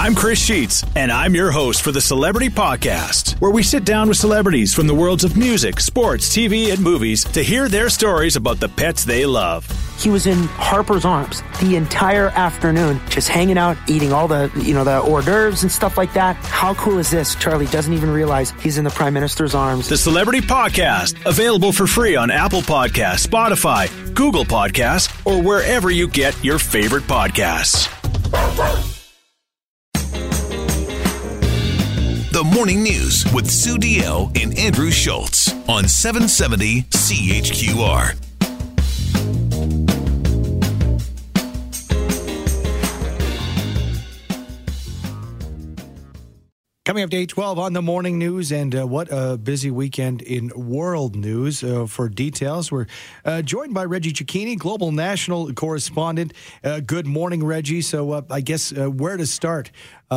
I'm Chris Sheets, and I'm your host for the Celebrity Podcast, where we sit down with celebrities from the worlds of music, sports, TV, and movies to hear their stories about the pets they love. He was in Harper's arms the entire afternoon, just hanging out, eating all the, you know, the hors d'oeuvres and stuff like that. How cool is this? Charlie doesn't even realize he's in the Prime Minister's arms. The Celebrity Podcast, available for free on Apple Podcasts, Spotify, Google Podcasts, or wherever you get your favorite podcasts. The Morning News with Sue Deyell and Andrew Schultz on 770 CHQR. Coming up day 12 on the morning news, and uh, what a busy weekend in world news. Uh, for details, we're uh, joined by Reggie Cecchini, global national correspondent. Uh, good morning, Reggie. So, uh, I guess uh, where to start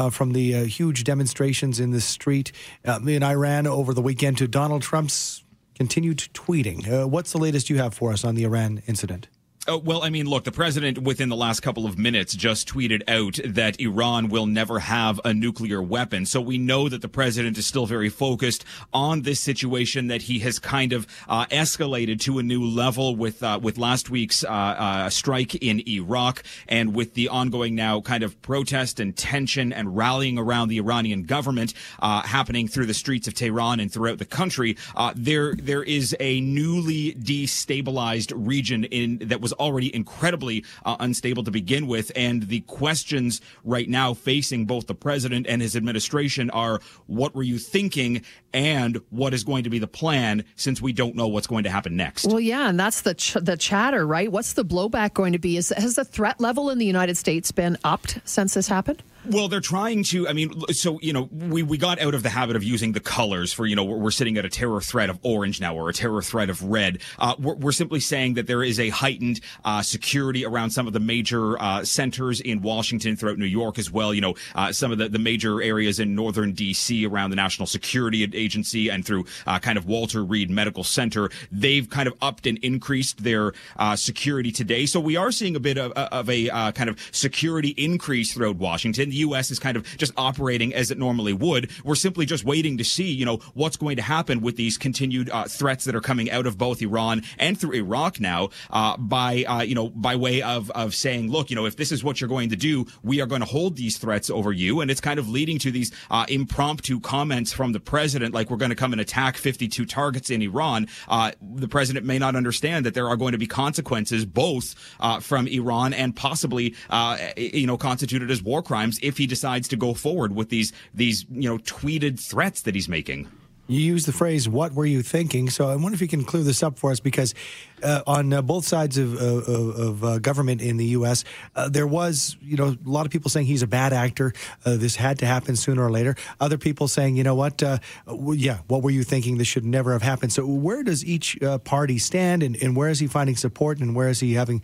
from the huge demonstrations in the street in Iran over the weekend to Donald Trump's continued tweeting. what's the latest you have for us on the Iran incident? Oh, well, I mean, look, the president within the last couple of minutes just tweeted out that Iran will never have a nuclear weapon. So we know that the president is still very focused on this situation that he has kind of uh, escalated to a new level with uh, with last week's uh, uh strike in Iraq and with the ongoing now kind of protest and tension and rallying around the Iranian government uh, happening through the streets of Tehran and throughout the country. Uh, there there is a newly destabilized region in that was already incredibly uh, unstable to begin with. And the questions right now facing both the president and his administration are what were you thinking and what is going to be the plan since we don't know what's going to happen next. Well, yeah, and that's the ch- the chatter, right? What's the blowback going to be? Is has the threat level in the United States been upped since this happened? Well, they're trying to. I mean, so you know, we we got out of the habit of using the colors for you know we're, sitting at a terror threat of orange now or a terror threat of red. Uh, we're, we're, simply saying that there is a heightened uh, security around some of the major uh, centers in Washington, throughout New York as well. You know, uh, some of the, the major areas in northern D.C. around the National Security Agency and through uh, kind of Walter Reed Medical Center. They've kind of upped and increased their uh, security today. So we are seeing a bit of, of a kind of security increase throughout Washington the U.S. is kind of just operating as it normally would. We're simply just waiting to see, you know, what's going to happen with these continued uh, threats that are coming out of both Iran and through Iraq now, uh, by uh, you know, by way of of saying, look, you know, if this is what you're going to do, we are going to hold these threats over you, and it's kind of leading to these uh, impromptu comments from the president, like we're going to come and attack 52 targets in Iran. Uh, the president may not understand that there are going to be consequences both uh, from Iran and possibly, you know, constituted as war crimes if he decides to go forward with these these you know tweeted threats that he's making. You use the phrase "What were you thinking?" So I wonder if you can clear this up for us, because uh, on uh, both sides of, of, of uh, government in the U.S., uh, there was, you know, a lot of people saying he's a bad actor. Uh, this had to happen sooner or later. Other people saying, you know what, yeah, what were you thinking? This should never have happened. So where does each party stand, and, and, where is he finding support, and where is he having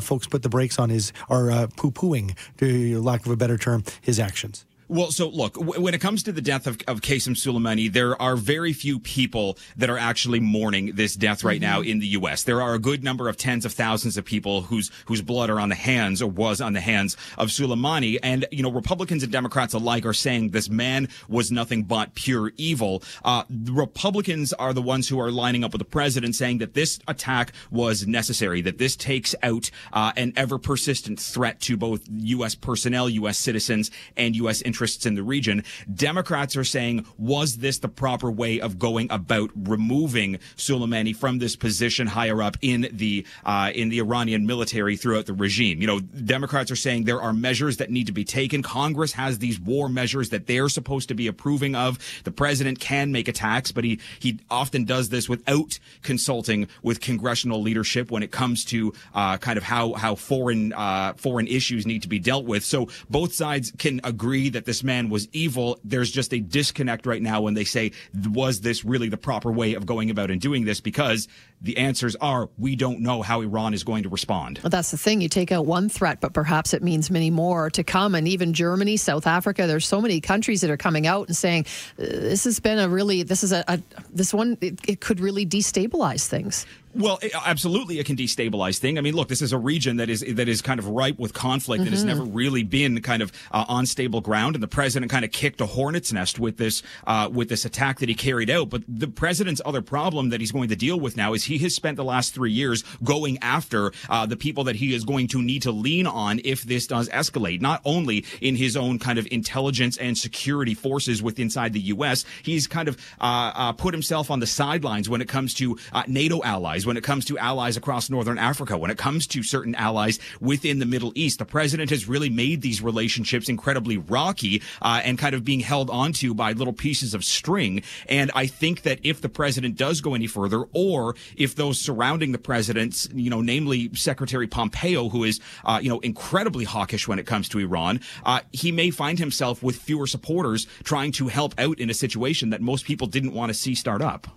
folks put the brakes on his or poo pooing, to lack of a better term, his actions? Well, so look, w- when it comes to the death of, of Qasem Soleimani, there are very few people that are actually mourning this death right mm-hmm. now in the U.S. There are a good number of tens of thousands of people whose whose blood are on the hands or was on the hands of Soleimani, and you know Republicans and Democrats alike are saying this man was nothing but pure evil. Uh, Republicans are the ones who are lining up with the president, saying that this attack was necessary, that this takes out uh, an ever persistent threat to both U.S. personnel, U.S. citizens, and U.S. interests interests in the region. Democrats are saying, was this the proper way of going about removing Soleimani from this position higher up in the uh, in the Iranian military throughout the regime? You know, Democrats are saying there are measures that need to be taken. Congress has these war measures that they're supposed to be approving of. The president can make attacks, but he he often does this without consulting with congressional leadership when it comes to uh, kind of how how foreign uh, foreign issues need to be dealt with. So both sides can agree that this man was evil. There's just a disconnect right now when they say, was this really the proper way of going about and doing this? Because the answers are, we don't know how Iran is going to respond. Well, that's the thing. You take out one threat, but perhaps it means many more to come. And even Germany, South Africa, there's so many countries that are coming out and saying, this has been a really, this is a, a this one, it, it could really destabilize things. Well, it, absolutely, it can destabilize thing. I mean, look, this is a region that is that is kind of ripe with conflict mm-hmm. that has never really been kind of uh, on stable ground, and the president kind of kicked a hornet's nest with this uh, with this attack that he carried out. But the president's other problem that he's going to deal with now is he has spent the last three years going after uh, the people that he is going to need to lean on if this does escalate. Not only in his own kind of intelligence and security forces within inside the U.S., he's kind of uh, uh, put himself on the sidelines when it comes to uh, NATO allies allies, when it comes to allies across Northern Africa, when it comes to certain allies within the Middle East. The president has really made these relationships incredibly rocky uh, and kind of being held onto by little pieces of string. And I think that if the president does go any further, or if those surrounding the president, you know, namely Secretary Pompeo, who is, uh, you know, incredibly hawkish when it comes to Iran, uh, he may find himself with fewer supporters trying to help out in a situation that most people didn't want to see start up.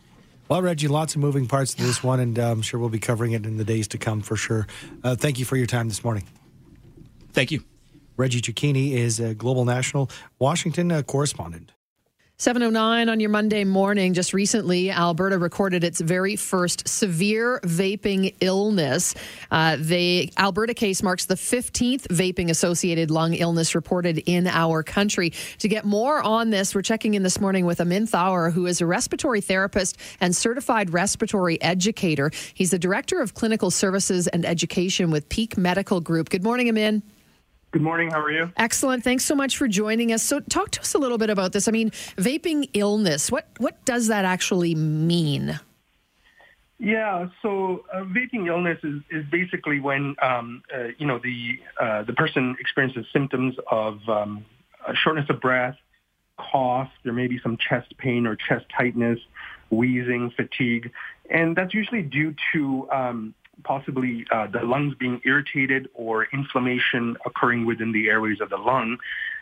Well, Reggie, lots of moving parts to this one, and uh, I'm sure we'll be covering it in the days to come for sure. Uh, thank you for your time this morning. Thank you. Reggie Cecchini is a Global National Washington uh, correspondent. 709 on your Monday morning. Just recently, Alberta recorded its very first severe vaping illness. Uh, the Alberta case marks the 15th vaping associated lung illness reported in our country. To get more on this, we're checking in this morning with Amin Thawer, who is a respiratory therapist and certified respiratory educator. He's the director of clinical services and education with Peak Medical Group. Good morning, Amin. Good morning. How are you? Excellent. Thanks so much for joining us. So, talk to us a little bit about this. I mean, vaping illness. What what does that actually mean? Yeah. So, uh, vaping illness is, is basically when um, uh, you know the uh, the person experiences symptoms of um, shortness of breath, cough. There may be some chest pain or chest tightness, wheezing, fatigue, and that's usually due to um, possibly uh, the lungs being irritated or inflammation occurring within the airways of the lung.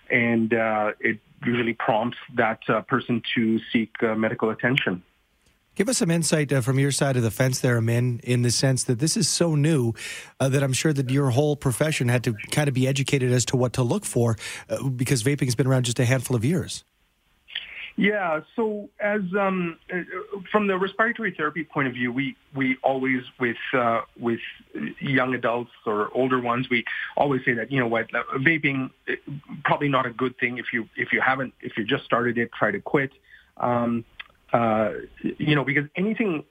And uh, it usually prompts that uh, person to seek uh, medical attention. Give us some insight uh, from your side of the fence there, Amin, in the sense that this is so new uh, that I'm sure that your whole profession had to kind of be educated as to what to look for because vaping has been around just a handful of years. Yeah. So as um, from the respiratory therapy point of view, we we always with uh, with young adults or older ones, we always say that you know what vaping probably not a good thing if you if you haven't if you just started it, try to quit. Um, uh, you know because anything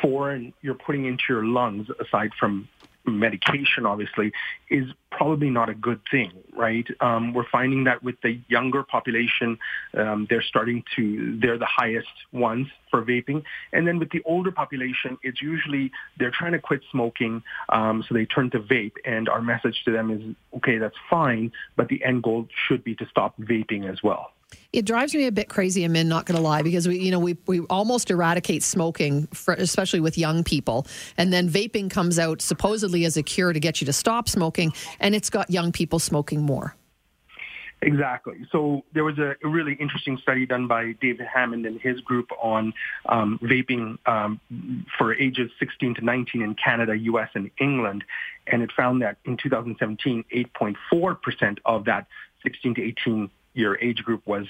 foreign you're putting into your lungs aside from medication, obviously, is probably not a good thing, right? Um, we're finding that with the younger population, um, they're starting to, they're the highest ones for vaping. And then with the older population, it's usually they're trying to quit smoking, um, so they turn to vape. And our message to them is, okay, that's fine, but the end goal should be to stop vaping as well. It drives me a bit crazy, I'm not going to lie, because we, you know, we, we almost eradicate smoking, for, especially with young people. And then vaping comes out supposedly as a cure to get you to stop smoking, and it's got young people smoking more. Exactly. So there was a, a, really interesting study done by David Hammond and his group on um, vaping um, for ages 16 to 19 in Canada, U.S., and England. And it found that in 2017, 8.4% of that 16 to 18 year age group was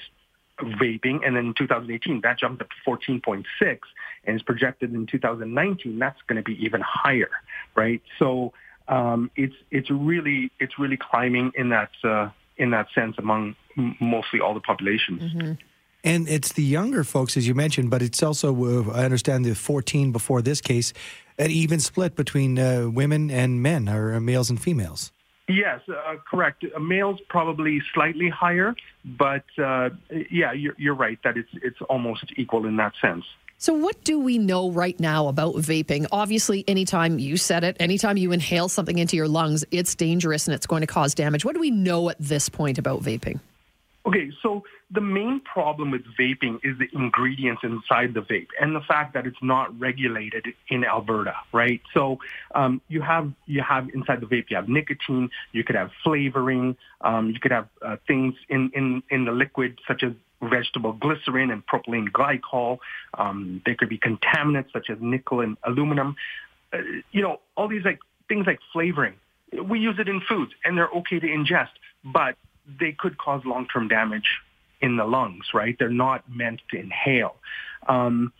vaping. And then in 2018, that jumped up to 14.6 and is projected in 2019, that's going to be even higher, right? So um, it's, it's really, it's really climbing in that, uh, in that sense among mostly all the populations. Mm-hmm. And it's the younger folks, as you mentioned, but it's also, uh, I understand, the 14 before this case, an even split between uh, women and men, or males and females. Yes, uh, correct. Males probably slightly higher, but uh, yeah, you're, you're right that it's it's almost equal in that sense. So, what do we know right now about vaping? Obviously, anytime you said it, anytime you inhale something into your lungs, it's dangerous and it's going to cause damage. What do we know at this point about vaping? Okay, so the main problem with vaping is the ingredients inside the vape and the fact that it's not regulated in Alberta, right? So um, you have you have inside the vape you have nicotine, you could have flavoring, um, you could have uh, things in, in in the liquid such as vegetable glycerin and propylene glycol. Um, there could be contaminants such as nickel and aluminum. Uh, you know, all these like things like flavoring. We use it in foods and they're okay to ingest, but they could cause long-term damage in the lungs, right? They're not meant to inhale. Um,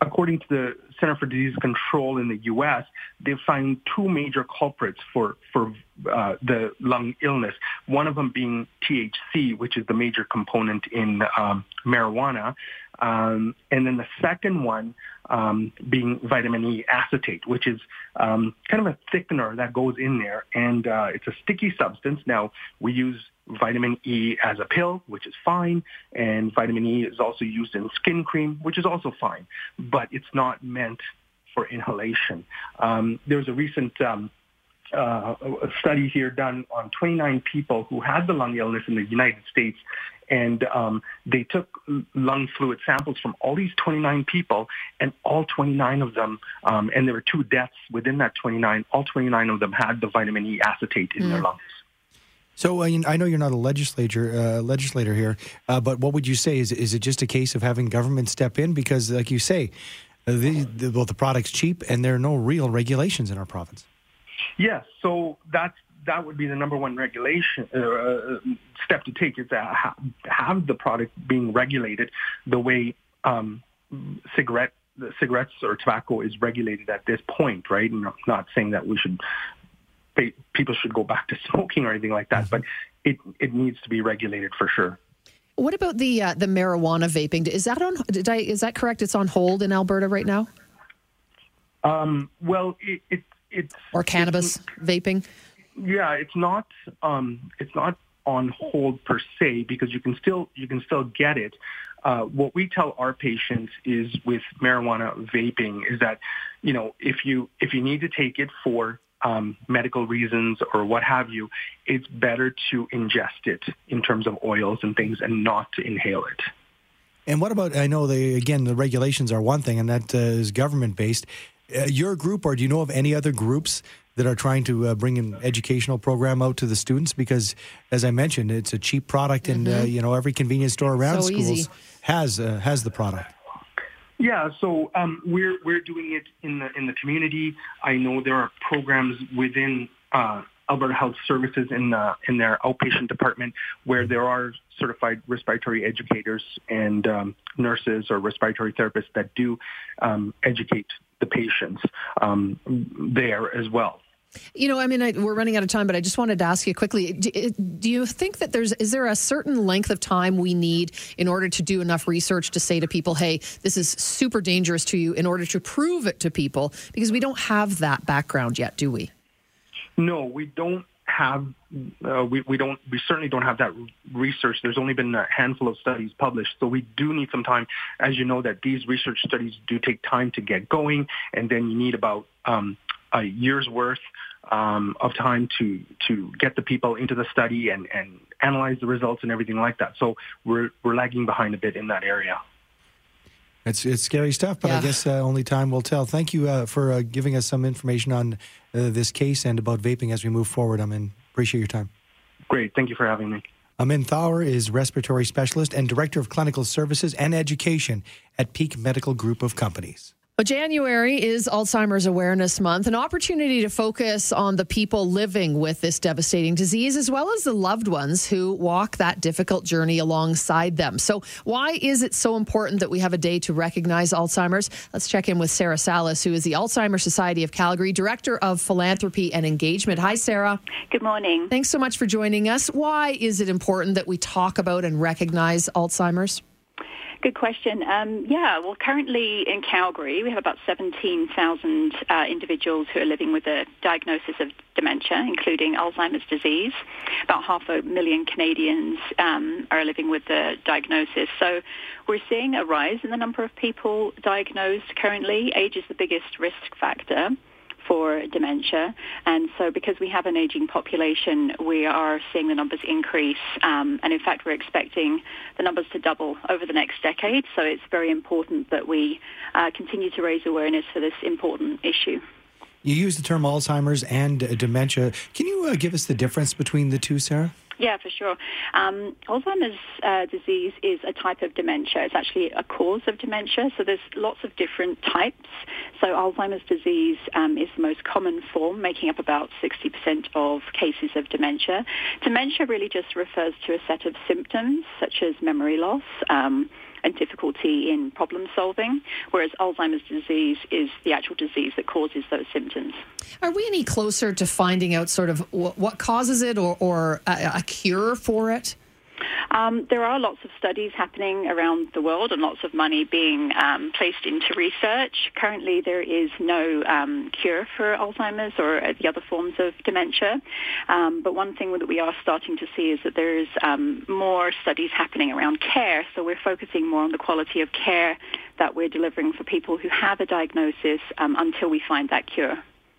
according to the Center for Disease Control in the U.S., they've found two major culprits for for uh, the lung illness. One of them being THC, which is the major component in um, marijuana, um, and then the second one um, being vitamin E acetate, which is um, kind of a thickener that goes in there, and uh, it's a sticky substance. Now we use vitamin E as a pill, which is fine, and vitamin E is also used in skin cream, which is also fine, but it's not meant for inhalation. Um, there was a recent um, uh, a study here done on 29 people who had the lung illness in the United States, and um, they took lung fluid samples from all these 29 people, and all 29 of them, um, and there were two deaths within that 29. All 29 of them had the vitamin E acetate in mm. their lungs. So uh, I know you're not a legislator uh, legislator here, uh, but what would you say? Is is it just a case of having government step in because, like you say, uh, the, the, well, the product's cheap and there are no real regulations in our province? Yes, so that's that would be the number one regulation uh, uh step to take is to ha- have the product being regulated the way um, cigarette cigarettes or tobacco is regulated at this point, right? And I'm not saying that we should people should go back to smoking or anything like that, but it it needs to be regulated for sure. What about the uh, the marijuana vaping? Is that on? Did I is that correct? It's on hold in Alberta right now. Um, well, it, it it's or cannabis it's, vaping. Yeah, it's not. Um, it's not on hold per se because you can still you can still get it. Uh, what we tell our patients is with marijuana vaping is that you know if you if you need to take it for um, medical reasons or what have you, it's better to ingest it in terms of oils and things and not to inhale it. And what about? I know they again the regulations are one thing, and that uh, is government based. Uh, your group, or do you know of any other groups that are trying to uh, bring an educational program out to the students? Because, as I mentioned, it's a cheap product, mm-hmm. and uh, mm-hmm. you know every convenience store around so schools easy. has uh, has the product. Yeah, so um, we're we're doing it in the in the community. I know there are programs within uh, Alberta Health Services in the, in their outpatient department where there are certified respiratory educators and um, nurses or respiratory therapists that do um, educate the patients um, there as well. You know, I mean, I, we're running out of time, but I just wanted to ask you quickly: do, do, you think that there's is there a certain length of time we need in order to do enough research to say to people, "Hey, this is super dangerous to you," in order to prove it to people? Because we don't have that background yet, do we? No, we don't have. Uh, we we don't. We certainly don't have that research. There's only been a handful of studies published, so we do need some time. As you know, that these research studies do take time to get going, and then you need about um, a year's worth um, of time to to get the people into the study and and analyze the results and everything like that. So we're we're lagging behind a bit in that area. It's it's scary stuff, but yeah. I guess uh, only time will tell. Thank you uh, for uh, giving us some information on uh, this case and about vaping as we move forward. I mean, appreciate your time. Great, thank you for having me. Amin Thawer is respiratory specialist and director of clinical services and education at Peak Medical Group of Companies. Well, January is Alzheimer's Awareness Month, an opportunity to focus on the people living with this devastating disease, as well as the loved ones who walk that difficult journey alongside them. So, why is it so important that we have a day to recognize Alzheimer's? Let's check in with Sarah Salas, who is the Alzheimer's Society of Calgary, Director of Philanthropy and Engagement. Hi, Sarah. Good morning. Thanks so much for joining us. Why is it important that we talk about and recognize Alzheimer's? Good question. Um, yeah, well, currently in Calgary, we have about 17,000 uh, individuals who are living with a diagnosis of dementia, including Alzheimer's disease. About half a million Canadians um, are living with the diagnosis. So we're seeing a rise in the number of people diagnosed currently. Age is the biggest risk factor for dementia. And so because we have an aging population, we are seeing the numbers increase. Um, and in fact, we're expecting the numbers to double over the next decade. So it's very important that we uh, continue to raise awareness for this important issue. You use the term Alzheimer's and dementia. Can you uh, give us the difference between the two, Sarah? Yeah, for sure. Um, Alzheimer's uh, disease is a type of dementia. It's actually a cause of dementia. So there's lots of different types. So Alzheimer's disease um, is the most common form, making up about 60% of cases of dementia. Dementia really just refers to a set of symptoms such as memory loss. Um, and difficulty in problem solving, whereas Alzheimer's disease is the actual disease that causes those symptoms. Are we any closer to finding out sort of what causes it or, or a, a cure for it? Um, there are lots of studies happening around the world and lots of money being um, placed into research. Currently, there is no um, cure for Alzheimer's or the other forms of dementia. Um, but one thing that we are starting to see is that there's um, more studies happening around care. So we're focusing more on the quality of care that we're delivering for people who have a diagnosis um, until we find that cure.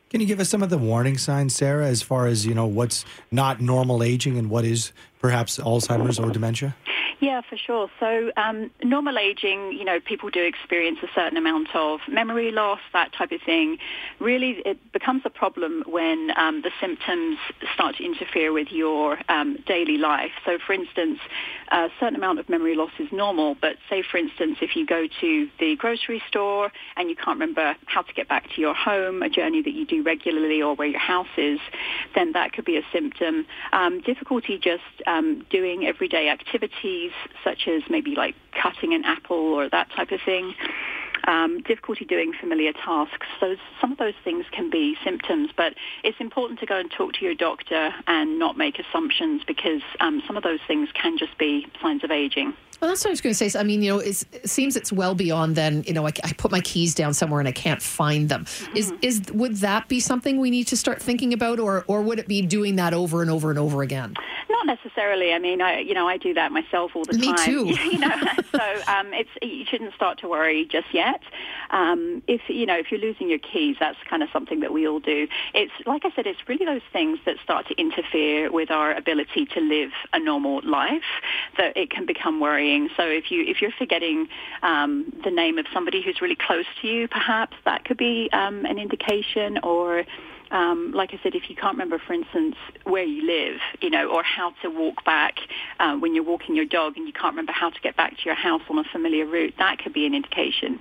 Can you give us some of the warning signs, Sarah, as far as you know what's not normal aging and what is perhaps Alzheimer's or dementia? Yeah, for sure. So um, normal aging, you know, people do experience a certain amount of memory loss, that type of thing. Really, it becomes a problem when um, the symptoms start to interfere with your um, daily life. So, for instance, a certain amount of memory loss is normal, but say, for instance, if you go to the grocery store and you can't remember how to get back to your home, a journey that you do regularly or where your house is, then that could be a symptom. Um, difficulty just um, doing everyday activities such as maybe like cutting an apple or that type of thing. Um, difficulty doing familiar tasks. So some of those things can be symptoms, but it's important to go and talk to your doctor and not make assumptions because um, some of those things can just be signs of aging. Well, that's what I was going to say. I mean, you know, it seems it's well beyond then. You know, I, I, put my keys down somewhere and I can't find them. Mm-hmm. Is is would that be something we need to start thinking about, or or would it be doing that over and over and over again? Not necessarily. I mean, I you know I do that myself all the Me time. Me too. you know, so um, it's you shouldn't start to worry just yet. Um, if you know if you're losing your keys, that's kind of something that we all do. It's like I said, it's really those things that start to interfere with our ability to live a normal life that it can become worrying so if you if you're forgetting um, the name of somebody who's really close to you, perhaps that could be um, an indication. Or um, like I said, if you can't remember, for instance, where you live, you know, or how to walk back uh, when you're walking your dog, and you can't remember how to get back to your house on a familiar route, that could be an indication.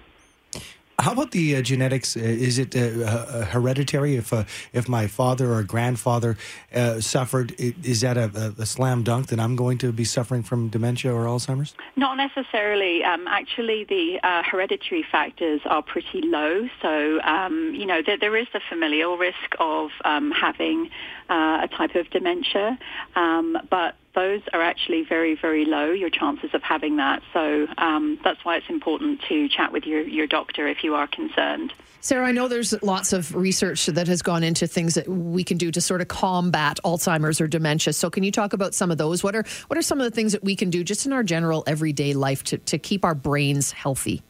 How about the uh, genetics? Uh, is it uh, uh hereditary? If uh, if my father or grandfather uh, suffered, is that a, a, slam dunk that I'm going to be suffering from dementia or Alzheimer's? Not necessarily. Um, actually, the hereditary factors are pretty low. So um, you know there, there is the familial risk of um, having a type of dementia, um, but those are actually very, very low, your chances of having that. So um, that's why it's important to chat with your, your doctor if you are concerned. Sarah, I know there's lots of research that has gone into things that we can do to sort of combat Alzheimer's or dementia. So, can you talk about some of those? What are what are some of the things that we can do just in our general everyday life to, to keep our brains healthy?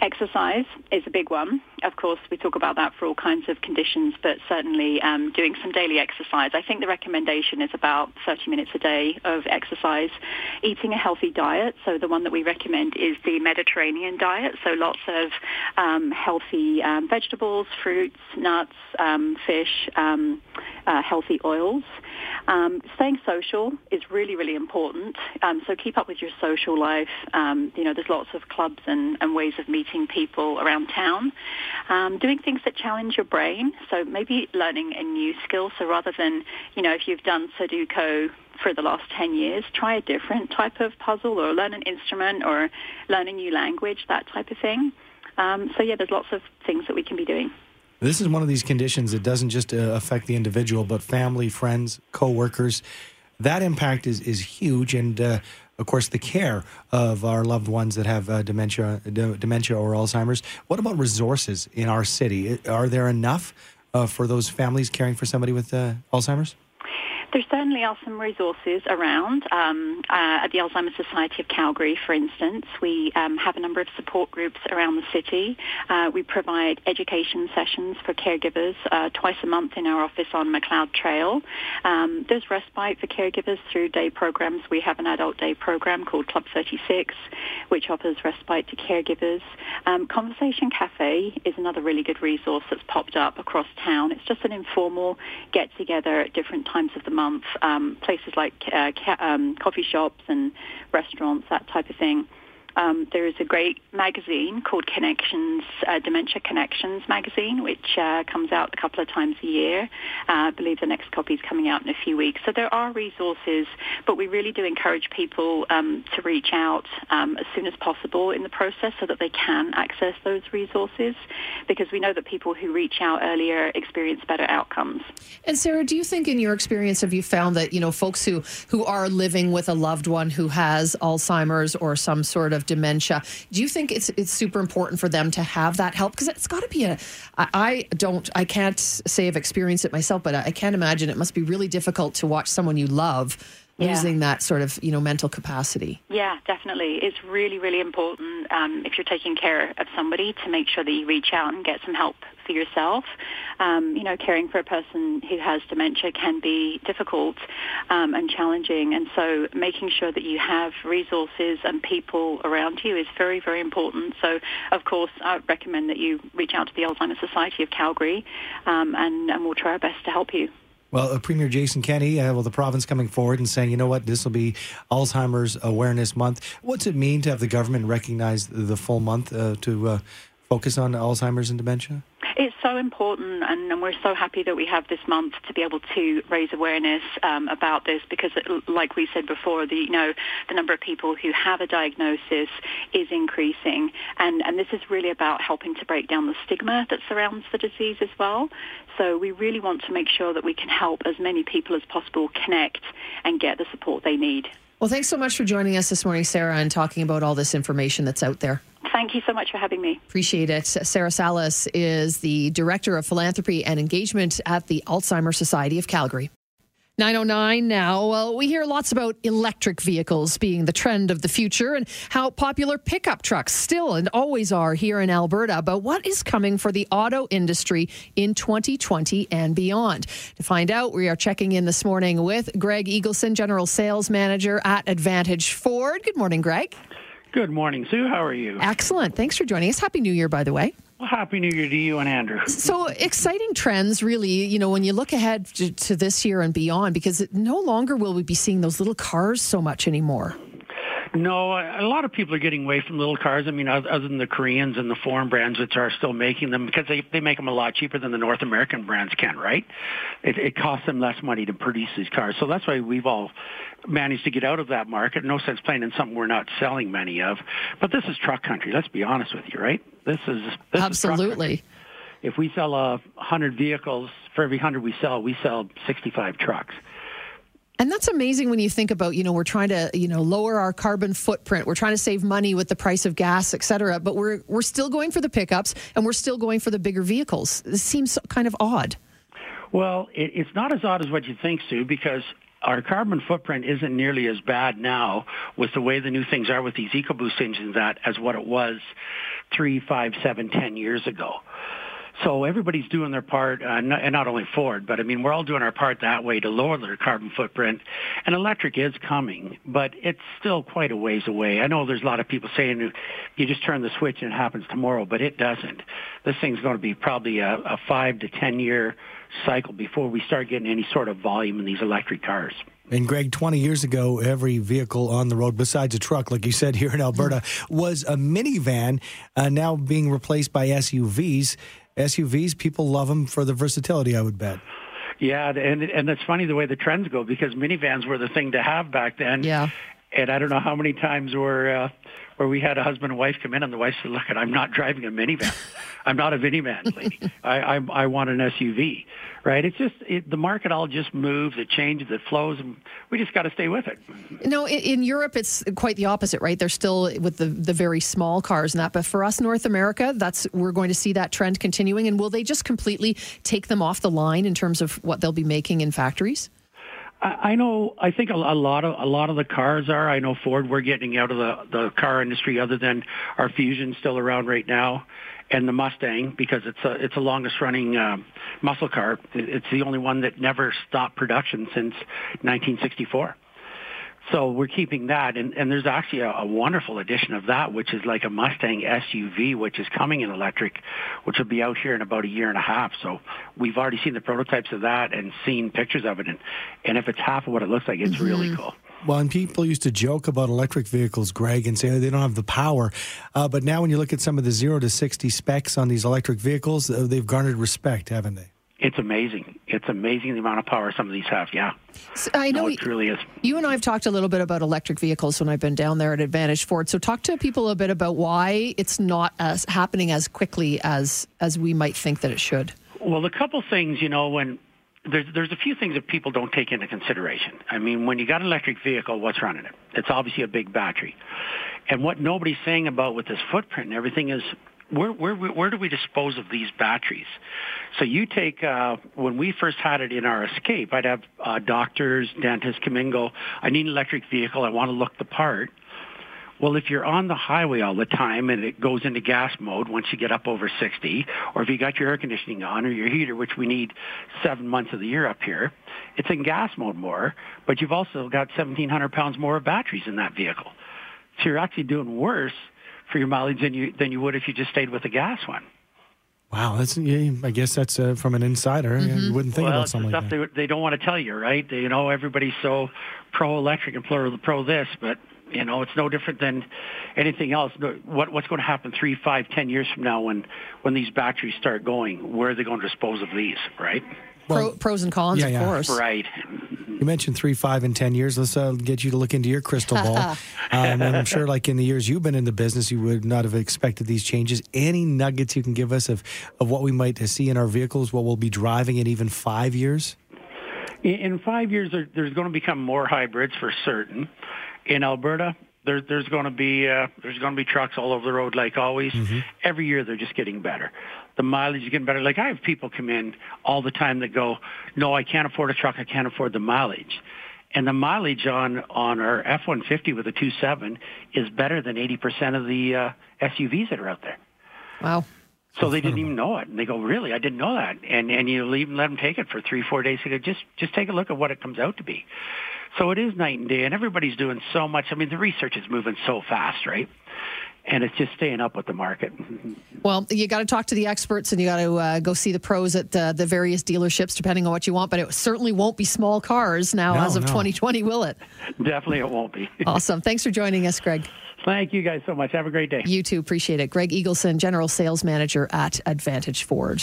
Exercise is a big one. Of course, we talk about that for all kinds of conditions, but certainly um, doing some daily exercise. I think the recommendation is about 30 minutes a day of exercise. Eating a healthy diet. So the one that we recommend is the Mediterranean diet. So lots of um, healthy um, vegetables, fruits, nuts, um, fish, um, uh, healthy oils. Um, staying social is really, really important. so keep up with your social life. you know, there's lots of clubs and, and ways of meeting people around town. Um, doing things that challenge your brain, so maybe learning a new skill. So rather than, you know, if you've done Sudoku for the last 10 years, try a different type of puzzle or learn an instrument or learn a new language, that type of thing. Um, so yeah, there's lots of things that we can be doing. This is one of these conditions that doesn't just uh, affect the individual, but family, friends, coworkers. That impact is, is huge. And uh, of course, the care of our loved ones that have uh, dementia, d- dementia or Alzheimer's. What about resources in our city? Are there enough uh, for those families caring for somebody with uh, Alzheimer's? There certainly are some resources around. Um, uh, at the Alzheimer's Society of Calgary, for instance, we um, have a number of support groups around the city. Uh, we provide education sessions for caregivers uh, twice a month in our office on Macleod Trail. Um, there's respite for caregivers through day programs. We have an adult day program called Club 36, which offers respite to caregivers. Um, Conversation Cafe is another really good resource that's popped up across town. It's just an informal get-together at different times of the month month, um, places like uh, ca- um, coffee shops and restaurants, that type of thing. Um, there is a great magazine called Connections, uh, Dementia Connections magazine, which uh, comes out a couple of times a year. Uh, I believe the next copy is coming out in a few weeks. So there are resources, but we really do encourage people um, to reach out um, as soon as possible in the process so that they can access those resources because we know that people who reach out earlier experience better outcomes. And Sarah, do you think in your experience have you found that, you know, folks who who are living with a loved one who has Alzheimer's or some sort of dementia, do you think it's it's super important for them to have that help? Because it's got to be a I, I don't I can't say I've experienced it myself, but I can't imagine it must be really difficult to watch someone you love Yeah. losing that sort of, you know, mental capacity. Yeah, definitely. It's really, really important um, if you're taking care of somebody to make sure that you reach out and get some help for yourself. Um, you know, caring for a person who has dementia can be difficult um, and challenging, and so making sure that you have resources and people around you is very, very important. So, of course, I recommend that you reach out to the Alzheimer's Society of Calgary, um, and, and we'll try our best to help you. Well, uh, Premier Jason Kenney, uh, well, the province coming forward and saying, you know what, this will be Alzheimer's Awareness Month. What's it mean to have the government recognize the full month uh, to uh, focus on Alzheimer's and dementia? It's so important, and, and we're so happy that we have this month to be able to raise awareness um, about this because, it, like we said before, the you know the number of people who have a diagnosis is increasing, and and this is really about helping to break down the stigma that surrounds the disease as well. So we really want to make sure that we can help as many people as possible connect and get the support they need. Well, thanks so much for joining us this morning, Sarah, and talking about all this information that's out there. Thank you so much for having me. Appreciate it. Sarah Salas is the Director of Philanthropy and Engagement at the Alzheimer's Society of Calgary. 909 now. Well, we hear lots about electric vehicles being the trend of the future and how popular pickup trucks still and always are here in Alberta. But what is coming for the auto industry in 2020 and beyond? To find out, we are checking in this morning with Greg Eagleson, General Sales Manager at Advantage Ford. Good morning, Greg. Good morning, Sue. How are you? Excellent. Thanks for joining us. Happy New Year, by the way. Well, Happy New Year to you and Andrew. So exciting trends, really, you know, when you look ahead to, to this year and beyond, because no longer will we be seeing those little cars so much anymore. No, a lot of people are getting away from little cars. I mean, other than the Koreans and the foreign brands, which are still making them, because they they make them a lot cheaper than the North American brands can, right? It, it costs them less money to produce these cars, so that's why we've all managed to get out of that market. No sense playing in something we're not selling many of. But this is truck country. Let's be honest with you, right? This is this Is. Absolutely. if we sell a hundred vehicles, for every hundred we sell, we sell sixty-five trucks. And that's amazing when you think about, you know, we're trying to, you know, lower our carbon footprint. We're trying to save money with the price of gas, et cetera. But we're we're still going for the pickups and we're still going for the bigger vehicles. This seems kind of odd. Well, it, it's not as odd as what you think, Sue, because our carbon footprint isn't nearly as bad now with the way the new things are with these EcoBoost engines that as what it was three, five, seven, ten years ago. So everybody's doing their part, uh, not, and not only Ford, but I mean, we're all doing our part that way to lower their carbon footprint. And electric is coming, but it's still quite a ways away. I know there's a lot of people saying you just turn the switch and it happens tomorrow, but it doesn't. This thing's going to be probably a, a five to ten year cycle before we start getting any sort of volume in these electric cars. And Greg, 20 years ago, every vehicle on the road, besides a truck, like you said here in Alberta, was a minivan, uh, now being replaced by SUVs. SUVs, people love them for the versatility, I would bet. Yeah, and and it's funny the way the trends go because minivans were the thing to have back then. Yeah. And I don't know how many times where uh, where we had a husband and wife come in, and the wife said, "Look, I'm not driving a minivan. I'm not a minivan lady. I, I I want an SUV." Right? It's just it, the market all just moves, it changes, it flows, and we just got to stay with it. No, in, in Europe, it's quite the opposite, right? They're still with the, the very small cars and that. But for us, North America, that's we're going to see that trend continuing. And will they just completely take them off the line in terms of what they'll be making in factories? I know. I think a, a lot of a lot of the cars are. I know Ford. We're getting out of the the car industry, other than our Fusion still around right now, and the Mustang because it's a it's the longest running um, muscle car. It's the only one that never stopped production since 1964. So we're keeping that, and, and there's actually a, a wonderful edition of that, which is like a Mustang SUV, which is coming in electric, which will be out here in about a year and a half. So we've already seen the prototypes of that and seen pictures of it, and, and if it's half of what it looks like, it's really cool. Well, and people used to joke about electric vehicles, Greg, and say oh, they don't have the power. Uh, but now, when you look at some of the zero to sixty specs on these electric vehicles, uh, they've garnered respect, haven't they? It's amazing. It's amazing the amount of power some of these have. Yeah, So I know no, you, it truly is. you and I have talked a little bit about electric vehicles when I've been down there at Advantage Ford. So talk to people a bit about why it's not as happening as quickly as as we might think that it should. Well, a couple things, you know, when there's there's a few things that people don't take into consideration. I mean, when you got an electric vehicle, what's running it? It's obviously a big battery. And what nobody's saying about with this footprint and everything is where where where do we dispose of these batteries? So you take uh, when we first had it in our Escape, I'd have uh, doctors, dentists come in, go, I need an electric vehicle. I want to look the part. Well, if you're on the highway all the time and it goes into gas mode once you get up over 60, or if you got your air conditioning on or your heater, which we need seven months of the year up here, it's in gas mode more, but you've also got 1,700 pounds more of batteries in that vehicle. So you're actually doing worse for your mileage than you, than you would if you just stayed with the gas one. Wow, that's yeah, I guess that's uh, from an insider. You wouldn't think well, about it's the something like stuff that. they, they don't want to tell you, right? They, you know, everybody's so pro-electric and pro, pro this, but you know, it's no different than anything else. The- What, what's going to happen three, five, ten years from now when when these batteries start going? Where are they going to dispose of these, right? Pro, pros and cons, yeah, of yeah. course. Right. You mentioned three, five, and ten years. Let's uh, get you to look into your crystal ball. um, and I'm sure, like in the years you've been in the business, you would not have expected these changes. Any nuggets you can give us of of what we might see in our vehicles, what we'll be driving in even five years? In, in five years, there, there's going to become more hybrids for certain. In Alberta, there, there's going to be uh, there's going to be trucks all over the road like always. Every year, they're just getting better. The mileage is getting better. Like I have people come in all the time that go, "No, I can't afford a truck. I can't afford the mileage." And the mileage on on our F-150 with a 2.7 is better than 80% of the uh, SUVs that are out there. Wow. So they didn't even know it. And they go, really? I didn't know that. And and you even let them take it for three, four days. They go, just just take a look at what it comes out to be. So it is night and day, and everybody's doing so much. I mean, the research is moving so fast, right? And it's just staying up with the market. Well, you got to talk to the experts and you got to uh, go see the pros at the, the various dealerships, depending on what you want. But it certainly won't be small cars now No, as of no. 2020, will it? Definitely, it won't be. Awesome. Thanks for joining us, Greg. Thank you guys so much. Have a great day. You too. Appreciate it. Greg Eagleson, General Sales Manager at Advantage Ford.